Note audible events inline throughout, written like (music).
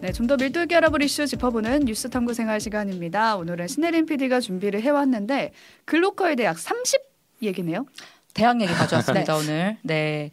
네, 좀 더 밀도 있게 알아볼 이슈 짚어보는 뉴스 탐구 생활 시간입니다. 오늘은 신혜림 PD가 준비를 해왔는데 글로컬 대학 30 얘기네요. 대학 얘기 가져왔습니다 (laughs) 오늘. 네,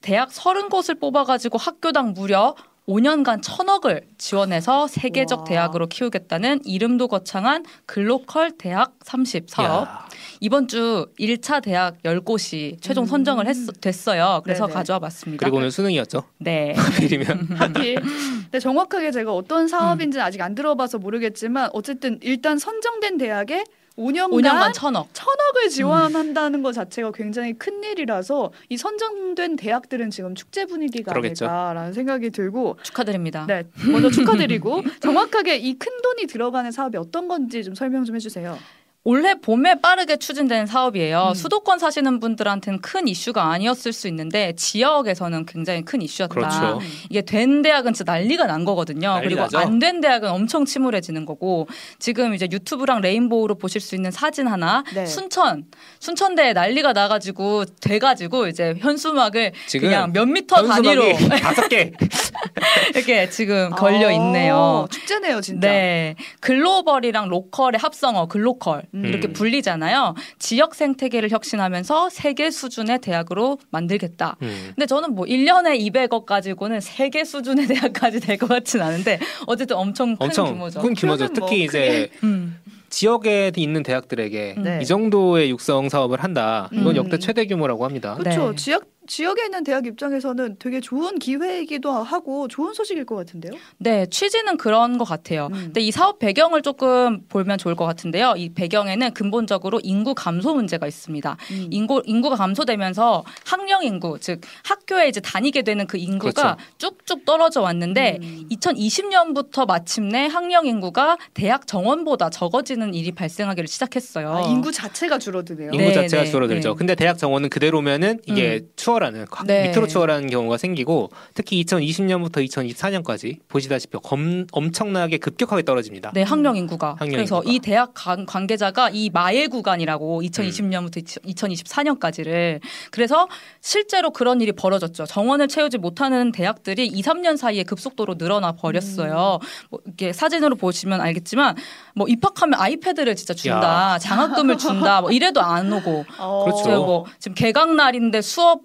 대학 30곳을 뽑아가지고 학교당 무려 5년간 천억을 지원해서 세계적 와. 대학으로 키우겠다는 이름도 거창한 글로컬 대학 30 사업. 야, 이번 주 1차 대학 10곳이 최종 선정을 했, 됐어요. 그래서 음. 네네. 가져와 봤습니다. 그리고 오늘 수능이었죠. 네. (laughs) 하필이면 (laughs) 하필. 근데 정확하게 제가 어떤 사업인지는 아직 안 들어봐서 모르겠지만 어쨌든 일단 선정된 대학에 5년간, 5년간 천억. 천억을 지원한다는 것 자체가 굉장히 큰 일이라서 이 선정된 대학들은 지금 축제 분위기가 그러겠죠. 아닐까라는 생각이 들고 축하드립니다. 네 먼저 (laughs) 축하드리고 정확하게 이 큰 돈이 들어가는 사업이 어떤 건지 좀 설명 좀 해주세요. 올해 봄에 빠르게 추진된 사업이에요. 음. 수도권 사시는 분들한테는 큰 이슈가 아니었을 수 있는데 지역에서는 굉장히 큰 이슈였다. 그렇죠. 이게 된 대학은 진짜 난리가 난 거거든요. 난리 그리고. 안 된 대학은 엄청 침울해지는 거고 지금 이제 유튜브랑 레인보우로 보실 수 있는 사진 하나 네. 순천 순천대에 난리가 나가지고 돼가지고 이제 현수막을 그냥 몇 미터 단위로 (laughs) 다섯 개. 이렇게 지금 걸려 있네요. 어, 축제네요 진짜. 네. 글로벌이랑 로컬의 합성어 글로컬 음. 이렇게 불리잖아요. 지역 생태계를 혁신하면서 세계 수준의 대학으로 만들겠다. 음. 근데 저는 뭐 1년에 200억 가지고는 세계 수준의 (laughs) 대학까지 될 것 같진 않은데 어쨌든 엄청 큰 엄청 규모죠. 큰 규모죠. 뭐 특히 이제 음. 지역에 있는 대학들에게 네. 이 정도의 육성 사업을 한다. 이건 음. 역대 최대 규모라고 합니다. 그렇죠. 네. 지역 지역에 있는 대학 입장에서는 되게 좋은 기회이기도 하고 좋은 소식일 것 같은데요. 네, 취지는 그런 것 같아요. 음. 근데 이 사업 배경을 조금 보면 좋을 것 같은데요. 이 배경에는 근본적으로 인구 감소 문제가 있습니다. 음. 인구 인구가 감소되면서 학령 인구 즉 학교에 이제 다니게 되는 그 인구가 쭉쭉 떨어져 왔는데 음. 2020년부터 마침내 학령 인구가 대학 정원보다 적어지는 일이 발생하기를 시작했어요. 아, 인구 자체가 줄어드네요. 인구 네, 자체가 네, 줄어들죠. 네. 근데 대학 정원은 그대로면은 이게 추 월하는 확- 네. 밑으로 추월하는 경우가 생기고 특히 2020년부터 2024년까지 보시다시피 검, 엄청나게 급격하게 떨어집니다. 네, 학령 인구가. 학령 그래서 인구가. 이 대학 관- 관계자가 이 마의 구간이라고 2020년부터 2024년까지를 그래서 실제로 그런 일이 벌어졌죠. 정원을 채우지 못하는 대학들이 2, 3년 사이에 급속도로 늘어나 버렸어요. 뭐 이렇게 사진으로 보시면 알겠지만 뭐 입학하면 아이패드를 진짜 준다, 장학금을 준다, 뭐 이래도 안 오고 (laughs) 어. 그렇죠. 뭐 지금 개강 날인데 수업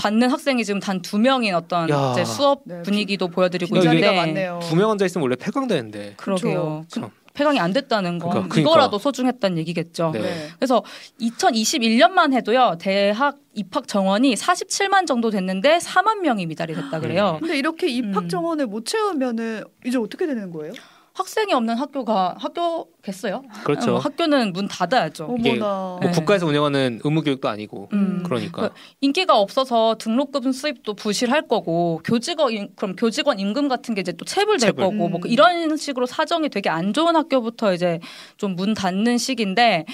받는 학생이 지금 단 두 명인 어떤 야. 이제 수업 네, 분위기도 보여드리고 빈자리가 있는데 많네요. 두 명 앉아 있으면 원래 폐광되는데. 그러게요. 참. 그 폐강이 안 됐다는 건 그러니까, 그러니까. 이거라도 소중했다는 얘기겠죠. 네. 네. 그래서 2021년만 해도요 대학 입학 정원이 47만 정도 됐는데 4만 명이 미달이 됐다 그래요. 근데 이렇게 입학 음. 정원을 못 채우면은 이제 어떻게 되는 거예요? 학생이 없는 학교가 학교겠어요? 그렇죠. 어, 학교는 문 닫아야죠. 이게 어머나. 뭐 네. 국가에서 운영하는 의무 교육도 아니고 음. 그러니까 인기가 없어서 등록금 수입도 부실할 거고 교직원 임- 그럼 교직원 임금 같은 게 이제 또 체불될 체불. 거고 뭐 음. 이런 식으로 사정이 되게 안 좋은 학교부터 이제 좀 문 닫는 시기인데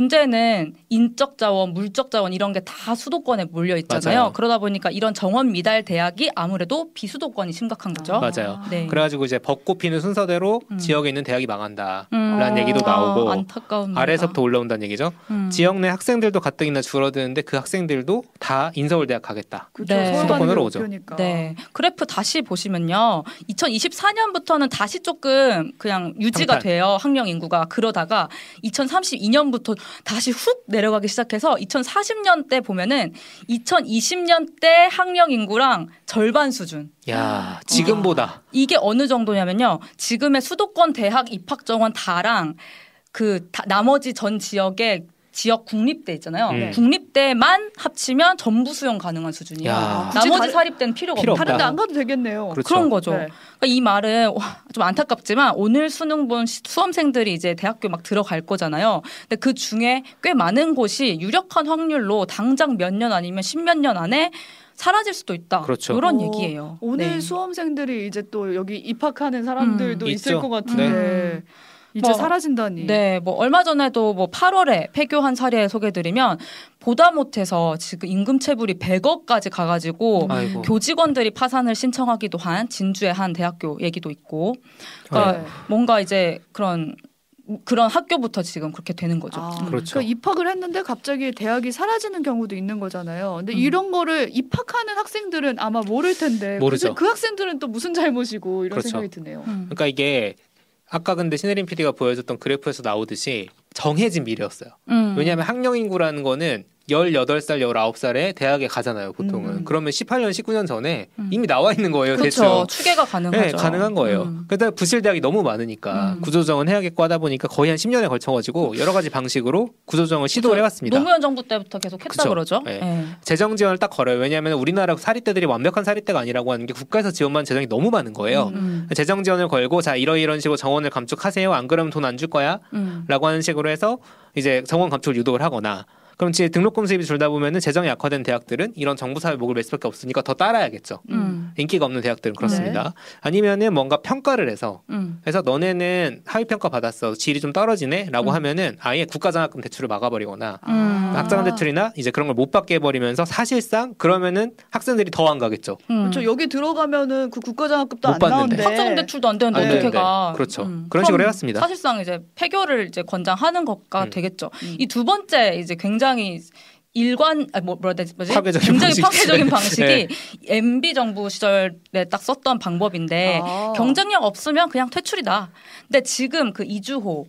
문제는 인적 자원, 물적 자원 이런 게 다 수도권에 몰려 있잖아요. 맞아요. 그러다 보니까 이런 정원 미달 대학이 아무래도 비수도권이 심각한 거죠. 맞아요. 네. 그래가지고 이제 벚꽃 피는 순서대로 음. 지역에 있는 대학이 망한다. 음. 라는 얘기도 나오고 아. 아래에서부터 올라온다는 얘기죠. 음. 지역 내 학생들도 가뜩이나 줄어드는데 그 학생들도 다 인서울 대학 가겠다. 그렇죠. 네. 수도권으로 오죠. 목표니까. 네. 그래프 다시 보시면요. 2024년부터는 다시 조금 그냥 유지가 평탄. 돼요. 학령 인구가. 그러다가 2032년부터 다시 훅 내려가기 시작해서 2040년 때 보면은 2020년 때 학령 인구랑 절반 수준. 야 지금보다 이게 어느 정도냐면요. 지금의 수도권 대학 입학 정원 다랑 그 다- 나머지 전 지역의 지역 국립대 있잖아요. 음. 국립대만 합치면 전부 수용 가능한 수준이에요. 야. 나머지 다- 사립대는 필요가 필요 없다. 다른데. 안 가도 되겠네요. 그렇죠. 그런 거죠. 네. 그러니까 이 말은 와, 좀 안타깝지만 오늘 수능 본 시- 수험생들이 이제 대학교 막 들어갈 거잖아요. 근데 그 중에 꽤 많은 곳이 유력한 확률로 당장 몇 년 아니면 십몇 년 안에 사라질 수도 있다. 그렇죠. 이런 어, 얘기예요. 오늘 네. 수험생들이 이제 또 여기 입학하는 사람들도 음. 있을 있죠. 것 같은데 네. 이제 뭐, 사라진다니. 네, 뭐 얼마 전에도 뭐 8월에 폐교한 사례 소개드리면 보다 못해서 지금 임금 체불이 100억까지 가가지고 아이고 교직원들이 파산을 신청하기도 한 진주의 한 대학교 얘기도 있고 그러니까 네. 뭔가 이제 그런 그런 학교부터 지금 그렇게 되는 거죠. 아, 음. 그렇죠. 그러니까 입학을 했는데 갑자기 대학이 사라지는 경우도 있는 거잖아요. 근데 음. 이런 거를 입학하는 학생들은 아마 모를 텐데 모르죠. 그, 그 학생들은 또 무슨 잘못이고 이런 그렇죠. 생각이 드네요. 음. 그러니까 이게 아까 근데 신혜림 PD가 보여줬던 그래프에서 나오듯이 정해진 미래였어요. 음. 왜냐하면 학령 인구라는 거는 18살, 19살에 대학에 가잖아요, 보통은. 음. 그러면 18년, 19년 전에 음. 이미 나와 있는 거예요, 그렇죠. 대충. 추계가 가능하죠. 네, 가능한 거예요. 음. 그러다 부실 대학이 너무 많으니까 음. 구조정은 해야겠고 하다 보니까 거의 한 10년에 걸쳐 가지고 여러 가지 방식으로 구조정을 시도를 해 왔습니다. 노무현 정부 때부터 계속 했다 그쵸. 그러죠. 네. 예. 재정 지원을 딱 걸어요. 왜냐하면 우리나라 사립대들이 완벽한 사립대가 아니라고 하는 게 국가에서 지원만 재정이 너무 많은 거예요. 음. 재정 지원을 걸고 자 이러 이런 식으로 정원을 감축하세요. 안 그러면 돈 안 줄 거야. 음. 라고 하는 식으로 해서 이제 정원 감축을 유도를 하거나 그럼 이제 등록금 수입이 줄다 보면은 재정이 약화된 대학들은 이런 정부 사회 목을 맬 수밖에 없으니까 더 따라야겠죠. 음. 인기가 없는 대학들은 네. 그렇습니다. 아니면은 뭔가 평가를 해서 음. 그래서 너네는 하위 평가 받았어 질이 좀 떨어지네라고 음. 하면은 아예 국가장학금 대출을 막아버리거나 음. 학자금 대출이나 이제 그런 걸 못 받게 해버리면서 사실상 그러면은 학생들이 더 안 가겠죠. 음. 그렇죠. 여기 들어가면은 그 국가장학금도 못안 받는데. 나오는데 학자금 대출도 안 되는데 안 어떻게 되는데. 가? 그렇죠. 음. 그런 식으로 해왔습니다. 사실상 이제 폐교를 이제 권장하는 것과 음. 되겠죠. 음. 이두 번째 이제 굉장히 일관 아, 뭐 뭐라 해야 되지? 뭐지? 파괴적인 굉장히 방식. 파괴적인 방식이 네. MB 정부 시절에 딱 썼던 방법인데 아. 경쟁력 없으면 그냥 퇴출이다. 근데 지금 그 이주호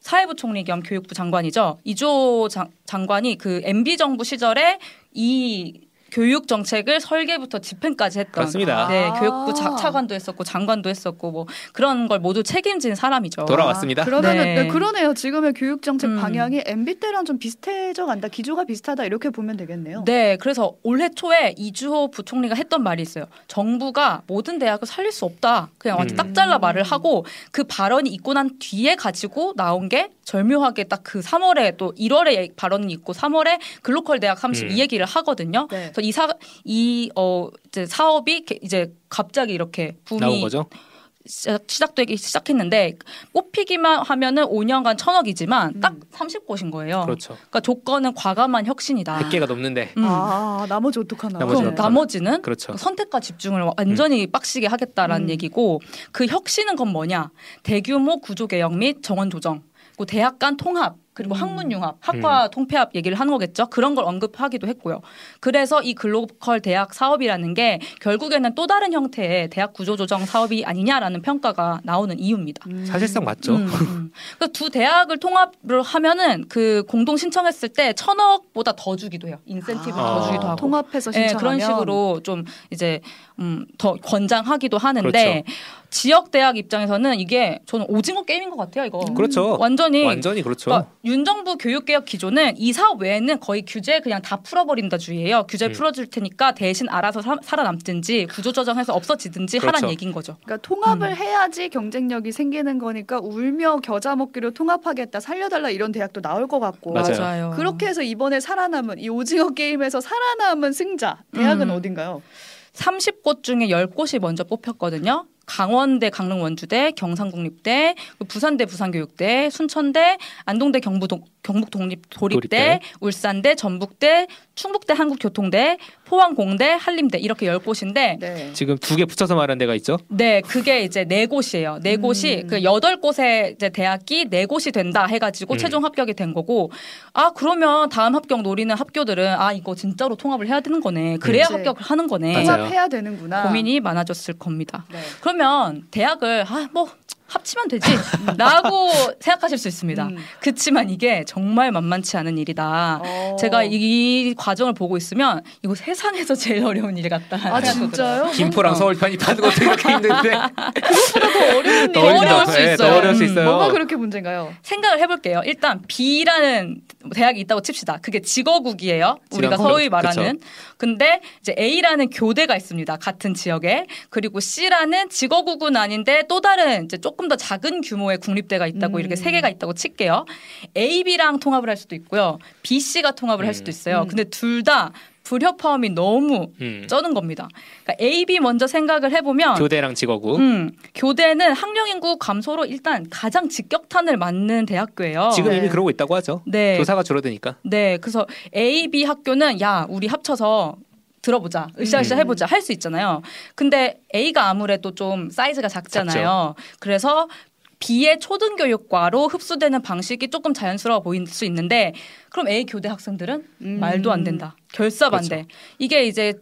사회부 총리 겸 교육부 장관이죠. 이주호 장, 장관이 그 MB 정부 시절에 이 교육 정책을 설계부터 집행까지 했던 그렇습니다. 네, 아. 교육부 자- 차관도 했었고 장관도 했었고 뭐 그런 걸 모두 책임진 사람이죠. 돌아왔습니다. 아, 그러면은 네. 네, 그러네요. 지금의 교육 정책 음. 방향이 MB 때랑 좀 비슷해져 간다. 기조가 비슷하다 이렇게 보면 되겠네요. 네, 그래서 올해 초에 이주호 부총리가 했던 말이 있어요. 정부가 모든 대학을 살릴 수 없다. 그냥 완전 음. 딱 잘라 말을 하고 그 발언이 있고 난 뒤에 가지고 나온 게 절묘하게 딱 그 3월에 또 1월에 발언이 있고 3월에 글로컬 대학 32 음. 얘기를 하거든요. 네. 그래서 이 사, 이, 어, 이제 사업이 게- 이제 갑자기 이렇게 나온 붐이 거죠. 시작- 시작되기 시작했는데 뽑히기만 하면은 5년간 천억이지만 딱 음. 30곳인 거예요. 그렇죠. 그러니까 조건은 과감한 혁신이다. 100개가 넘는데 음. 아 나머지 어떡하나. 나머지 그럼 어떡하나. 나머지는 그렇죠. 선택과 집중을 완전히 빡시게 하겠다라는 음. 얘기고 그 혁신은 건 뭐냐 대규모 구조 개혁 및 정원 조정 그리고 대학 간 통합 그리고 음. 학문 융합 학과 통폐합 얘기를 하는 거겠죠 그런 걸 언급하기도 했고요 그래서 이 글로컬 대학 사업이라는 게 결국에는 또 다른 형태의 대학 구조 조정 사업이 아니냐라는 평가가 나오는 이유입니다. 음. 사실상 맞죠. 음, 음. 그두 대학을 통합을 하면은 그 공동 신청했을 때 천억보다 더 주기도 해요. 인센티브를 아. 더 주기도 하고. 통합해서 네, 신청하면 그런 식으로 좀 이제 음, 더 권장하기도 하는데 그렇죠. 지역 대학 입장에서는 이게 저는 오징어 게임인 것 같아요. 이거 그렇죠. 완전히 완전히 그렇죠. 그러니까 윤 정부 교육개혁 기조는 이 사업 외에는 거의 규제 그냥 다 풀어버린다 주의예요. 규제 음. 풀어줄 테니까 대신 알아서 사- 살아남든지 구조조정해서 없어지든지 하란 그렇죠. 얘기인 거죠. 그러니까 통합을 음. 해야지 경쟁력이 생기는 거니까 울며 겨자 먹기로 통합하겠다 살려달라 이런 대학도 나올 것 같고 맞아요. 그렇게 해서 이번에 살아남은 이 오징어 게임에서 살아남은 승자 대학은 음. 어딘가요? 30곳 중에 10곳이 먼저 뽑혔거든요. 강원대 강릉 원주대, 경상국립대, 부산대 부산교육대, 순천대, 안동대 경부동, 경북 독립 도립대, 도립대. 울산대, 전북대, 충북대 한국교통대, 포항공대, 한림대 이렇게 10곳인데 네. 지금 두 개 붙여서 말하는 데가 있죠. 네, 그게 이제 네 곳이에요. 네 음. 곳이 그 여덟 곳의 이제 대학이 네 곳이 된다 해가지고 음. 최종 합격이 된 거고, 아 그러면 다음 합격 노리는 학교들은 아 이거 진짜로 통합을 해야 되는 거네. 그래야 그치. 합격을 하는 거네. 통합해야 되는구나. 고민이 많아졌을 겁니다. 네. 그러면 대학을 아뭐 합치면 되지 라고 (laughs) 생각하실 수 있습니다. 음. 그렇지만 이게 정말 만만치 않은 일이다. 어. 제가 이 과정을 보고 있으면 이거 세상에서 제일 어려운 일 같다. 아 진짜요? 김포랑 어. 서울 편입하는 것도 이렇게 힘든데 더 어려운 더 일. 어려울 어려울 수수 있어요. 더 어려울 수 음, 있어요. 뭐가 그렇게 문제인가요? 생각을 해볼게요. 일단 B라는 대학이 있다고 칩시다. 그게 직어국이에요. 우리가 서울 그쵸. 말하는. 근데 이제 A라는 교대가 있습니다. 같은 지역에. 그리고 C라는 직어국은 아닌데 또 다른 이제 조금 더 작은 규모의 국립대가 있다고 음. 이렇게 세 개가 있다고 칠게요. A, B랑 통합을 할 수도 있고요. B, C가 통합을 할 수도 있어요. 음. 근데 둘 다 불협화음이 너무 음. 쩌는 겁니다. 그러니까 A, B 먼저 생각을 해보면 교대랑 직어구 음, 교대는 학령 인구 감소로 일단 가장 직격탄을 맞는 대학교예요. 지금 네. 이미 그러고 있다고 하죠. 네, 교사가 줄어드니까. 네, 그래서 A, B 학교는 야 우리 합쳐서 들어보자, 으쌰으쌰 음. 해보자 할 수 있잖아요. 근데 A가 아무래도 좀 사이즈가 작잖아요. 그래서 B의 초등교육과로 흡수되는 방식이 조금 자연스러워 보일 수 있는데 그럼 A 교대 학생들은 음. 말도 안 된다. 결사반대. 이게 이제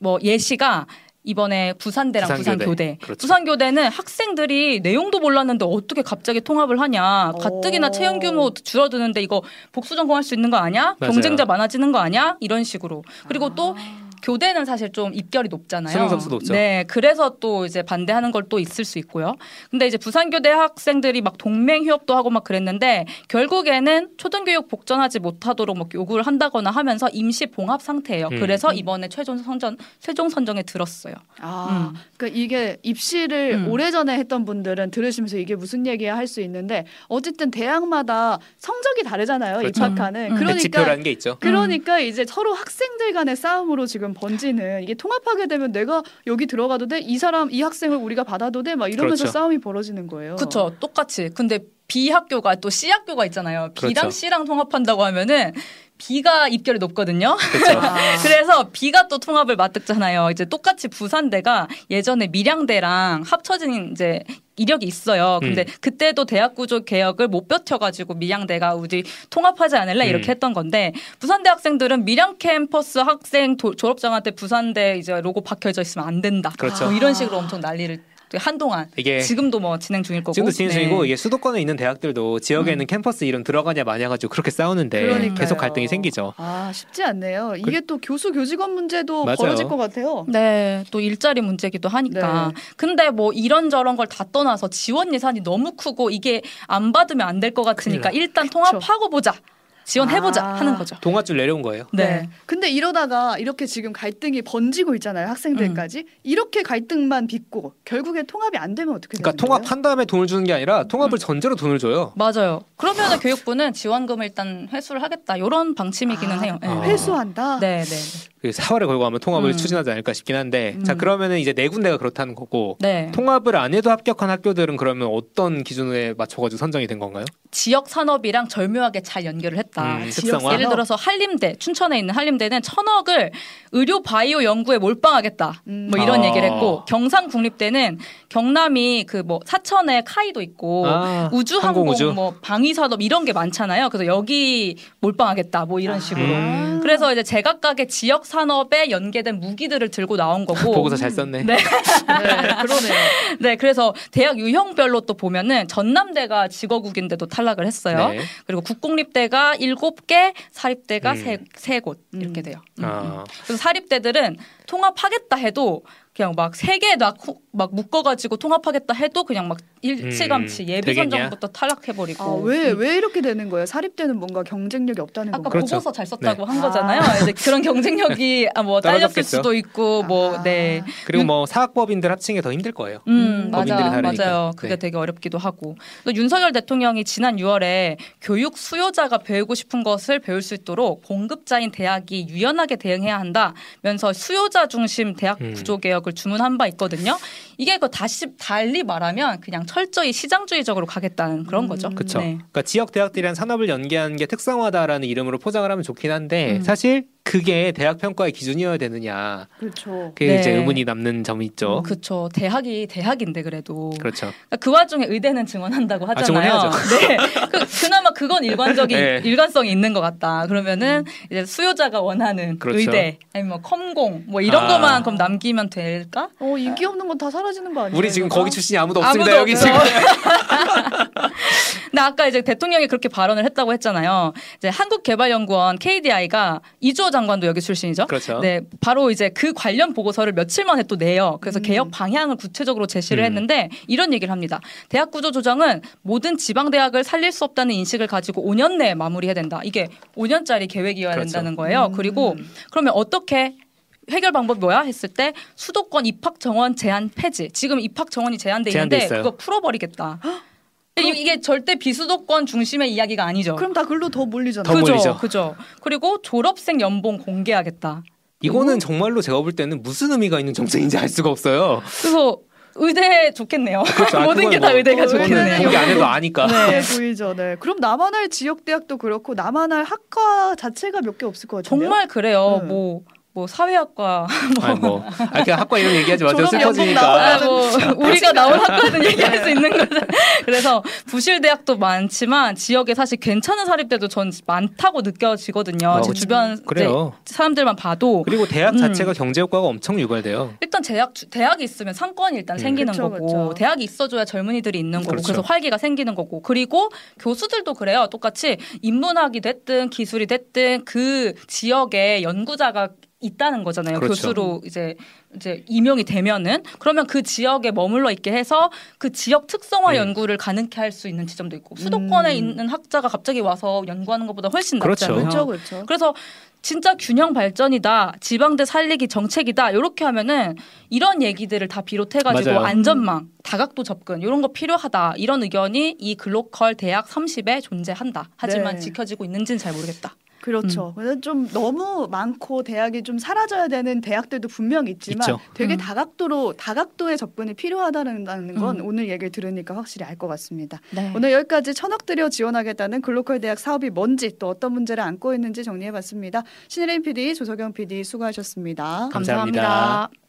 뭐 예시가 이번에 부산대랑 부산교대. 부산교대. 그렇죠. 부산교대는 학생들이 내용도 몰랐는데 어떻게 갑자기 통합을 하냐. 가뜩이나 오. 채용 규모 줄어드는데 이거 복수 전공할 수 있는 거 아니야? 맞아요. 경쟁자 많아지는 거 아니야? 이런 식으로. 그리고 또 아. 교대는 사실 좀 입결이 높잖아요. 수능 점수 높죠. 네, 그래서 또 이제 반대하는 걸 또 있을 수 있고요. 근데 이제 부산교대 학생들이 막 동맹 휴업도 하고 막 그랬는데 결국에는 초등교육 복전하지 못하도록 막 요구를 한다거나 하면서 임시 봉합 상태예요. 음. 그래서 이번에 최종 선전 최종 선정에 들었어요. 아, 그러니까 이게 입시를 음. 오래전에 했던 분들은 들으시면서 이게 무슨 얘기야 할 수 있는데 어쨌든 대학마다 성적이 다르잖아요. 그렇죠. 입학하는. 음. 그러니까 배치표라는 게 있죠. 그러니까 이제 서로 학생들 간의 싸움으로 지금 번지는 이게 통합하게 되면 내가 여기 들어가도 돼? 이 사람 이 학생을 우리가 받아도 돼? 막 이러면서 그렇죠. 싸움이 벌어지는 거예요. 그렇죠. 똑같이. 근데 B 학교가 또 C 학교가 있잖아요. B랑 그렇죠. C랑 통합한다고 하면은 B가 입결이 높거든요. (laughs) 그래서 B가 또 통합을 맞득잖아요. 이제 똑같이 부산대가 예전에 밀양대랑 합쳐진 이제 이력이 있어요. 근데 음. 그때도 대학 구조 개혁을 못 버텨가지고 밀양대가 우리 통합하지 않을래 이렇게 음. 했던 건데 부산대 학생들은 밀양 캠퍼스 학생 도- 졸업장한테 부산대 이제 로고 박혀져 있으면 안 된다. 그렇죠. 뭐 이런 식으로 엄청 난리를 한동안 이게 지금도 뭐 진행 중일 거고. 지금도 진행 중이고 네. 이게 수도권에 있는 대학들도 지역에는 캠퍼스 이름 들어가냐 마냐 가지고 그렇게 싸우는데 그러니까요. 계속 갈등이 생기죠. 아 쉽지 않네요. 이게 또 교수 교직원 문제도 맞아요. 벌어질 것 같아요. 네, 또 일자리 문제기도 하니까. 네. 근데 뭐 이런저런 걸 다 떠나서 지원 예산이 너무 크고 이게 안 받으면 안 될 것 같으니까 큰일 일단 통합하고 보자. 지원해보자 아. 하는 거죠. 동아줄 내려온 거예요. 네. 근데 이러다가 이렇게 지금 갈등이 번지고 있잖아요. 학생들까지. 이렇게 갈등만 빚고 결국에 통합이 안 되면 어떻게 그러니까 되는 거예요? 통합한 다음에 돈을 주는 게 아니라 통합을 전제로 돈을 줘요. 맞아요. 그러면 교육부는 지원금을 일단 회수를 하겠다. 이런 방침이기는 아, 해요. 네. 아. 회수한다. 네, 네. 그 사활을 걸고 하면 통합을 음. 추진하지 않을까 싶긴 한데 음. 자 그러면은 이제 네 군데가 그렇다는 거고 네. 통합을 안 해도 합격한 학교들은 그러면 어떤 기준에 맞춰가지고 선정이 된 건가요? 지역 산업이랑 절묘하게 잘 연결을 했다. 음, 지역. 예를 들어서 한림대, 춘천에 있는 한림대는 천억을 의료 바이오 연구에 몰빵하겠다. 음. 뭐 이런 아. 얘기를 했고 경상 국립대는 경남이 그 뭐 사천에 카이도 있고 아, 우주 항공 항공우주. 뭐 방위 산업 이런 게 많잖아요. 그래서 여기 몰빵하겠다. 뭐 이런 식으로. 음. 그래서 이제 제각각의 지역 산업에 연계된 무기들을 들고 나온 거고. (laughs) 보고서 잘 썼네. 네. 네, 그러네요. (laughs) 네, 그래서 대학 유형별로 또 보면은 전남대가 직어국인데도 탈락을 했어요. 네. 그리고 국공립대가 일곱 개, 사립대가 음. 세, 세 곳 이렇게 음. 돼요. 음, 음. 아, 그래서 사립대들은 통합하겠다 해도 그냥 막 세 개 막 묶어가지고 통합하겠다 해도 그냥 막 일찌감치 음, 예비? 선정부터 탈락해버리고. 아, 왜, 음. 왜 이렇게 되는 거예요? 사립대는 뭔가 경쟁력이 없다는 아까 건가요? 그렇죠. 보고서 잘 썼다고 네. 한 거잖아요. 이제 그런 경쟁력이 (laughs) 아, 뭐 딸렸을 떨어졌겠죠. 수도 있고 뭐 아. 네. 그리고 뭐 사학법인들 합치는 게 더 힘들 거예요. 음, 법인들이 맞아, 다르니까. 맞아요. 그게 네. 되게 어렵기도 하고. 또 윤석열 대통령이 지난 6월에 교육 수요자가 배우고 싶은 것을 배울 수 있도록 공급자인 대학이 유연하게 대응해야 한다면서 수요자 중심 대학 음. 구조 개혁을 주문한 바 있거든요. 이게 그 다시 달리 말하면 그냥 철저히 시장주의적으로 가겠다는 그런 음. 거죠. 그렇죠. 네. 그러니까 지역 대학들이랑 산업을 연계하는 게 특성화다라는 이름으로 포장을 하면 좋긴 한데 음. 사실 그게 대학 평가의 기준이어야 되느냐 그렇죠. 그게 네. 이제 의문이 남는 점이 있죠. 그렇죠. 대학이 대학인데 그래도. 그렇죠. 그러니까 그 와중에 의대는 증원한다고 하잖아요. 증원해야죠. (laughs) 네, 그, 그나마 그건 일관적인 (laughs) 네. 일관성이 있는 것 같다. 그러면은 이제 수요자가 원하는 그렇죠. 의대 아니면 뭐 컴공 뭐 이런 아. 것만 그럼 남기면 될까? 어, 인기 없는 건 다 사라지는 거 아니에요? 우리 지금? 거기 출신이 아무도 없습니다. 아무도 여기 없죠. 지금 근데 (laughs) 아까 이제 대통령이 그렇게 발언을 했다고 했잖아요. 이제 한국개발연구원 KDI가 이주호 장관도 여기 출신이죠. 그렇죠. 네, 바로 이제 그 관련 보고서를 며칠 만에 또 내요. 그래서 음. 개혁 방향을 구체적으로 제시를 음. 했는데 이런 얘기를 합니다. 대학 구조 조정은 모든 지방 대학을 살릴 수 없다는 인식을 가지고 5년 내에 마무리해야 된다. 이게 5년짜리 계획이어야 그렇죠. 된다는 거예요. 음. 그리고 그러면 어떻게 해결 방법이 뭐야 했을 때 수도권 입학 정원 제한 폐지. 지금 입학 정원이 제한돼 있는데. 그거 풀어버리겠다. 이- 이게 절대 비수도권 중심의 이야기가 아니죠. 그럼 다 글로 더 몰리잖아요. 더 그죠, 몰리죠. 그죠. 그리고 졸업생 연봉 공개하겠다. 이거는 정말로 제가 볼 때는 무슨 의미가 있는 정책인지 알 수가 없어요. 그래서 의대 좋겠네요. 그렇죠. 아, (laughs) 모든 그건 게다뭐 의대가 좋겠네요. 공개 안 해도 아니까. 네, 보이죠. 네. 그럼 남한할 지역 대학도 그렇고 남한할 학과 자체가 몇 개 없을 것 같은데요. 정말 그래요. 네. 뭐, 뭐 사회학과 아니 뭐 아, 그 학과 이름 얘기하지 마세요. 슬퍼지니까. 아, 뭐 우리가 나온 학과는 얘기할 수 있는 거죠. (laughs) 그래서 부실 대학도 많지만 지역에 사실 괜찮은 사립대도 전 많다고 느껴지거든요. 어, 제 주변 이제 그래요. 사람들만 봐도 그리고 대학 음. 자체가 경제 효과가 엄청 유발돼요. 일단 대학 주- 대학이 있으면 상권이 일단 음. 생기는 그쵸, 거고 그쵸. 대학이 있어줘야 젊은이들이 있는 거고 그렇죠. 그래서 활기가 생기는 거고 그리고 교수들도 그래요 똑같이 인문학이 됐든 기술이 됐든 그 지역에 연구자가 있다는 거잖아요 그렇죠. 교수로 이제 이제 임용이 되면은 그러면 그 지역에 머물러 있게 해서 그 지역 특성화 음. 연구를 가능케 할 수 있는 지점도 있고 수도권에 음. 있는 학자가 갑자기 와서 연구하는 것보다 훨씬 그렇죠. 낫잖아요. 그렇죠, 그렇죠. 그래서 진짜 균형 발전이다, 지방대 살리기 정책이다, 이렇게 하면은 이런 얘기들을 다 비롯해가지고 맞아요. 안전망, 다각도 접근 이런 거 필요하다 이런 의견이 이 글로컬 대학 30에 존재한다. 하지만 네. 지켜지고 있는지는 잘 모르겠다. 그렇죠. 그래서 좀 너무 많고 대학이 좀 사라져야 되는 대학들도 분명 있지만 있죠. 되게 음. 다각도로 다각도의 접근이 필요하다는 건 음. 오늘 얘기를 들으니까 확실히 알 것 같습니다. 네. 오늘 여기까지 천억 들여 지원하겠다는 글로컬 대학 사업이 뭔지 또 어떤 문제를 안고 있는지 정리해봤습니다. 신혜림 PD, 조석영 PD 수고하셨습니다. 감사합니다. 감사합니다.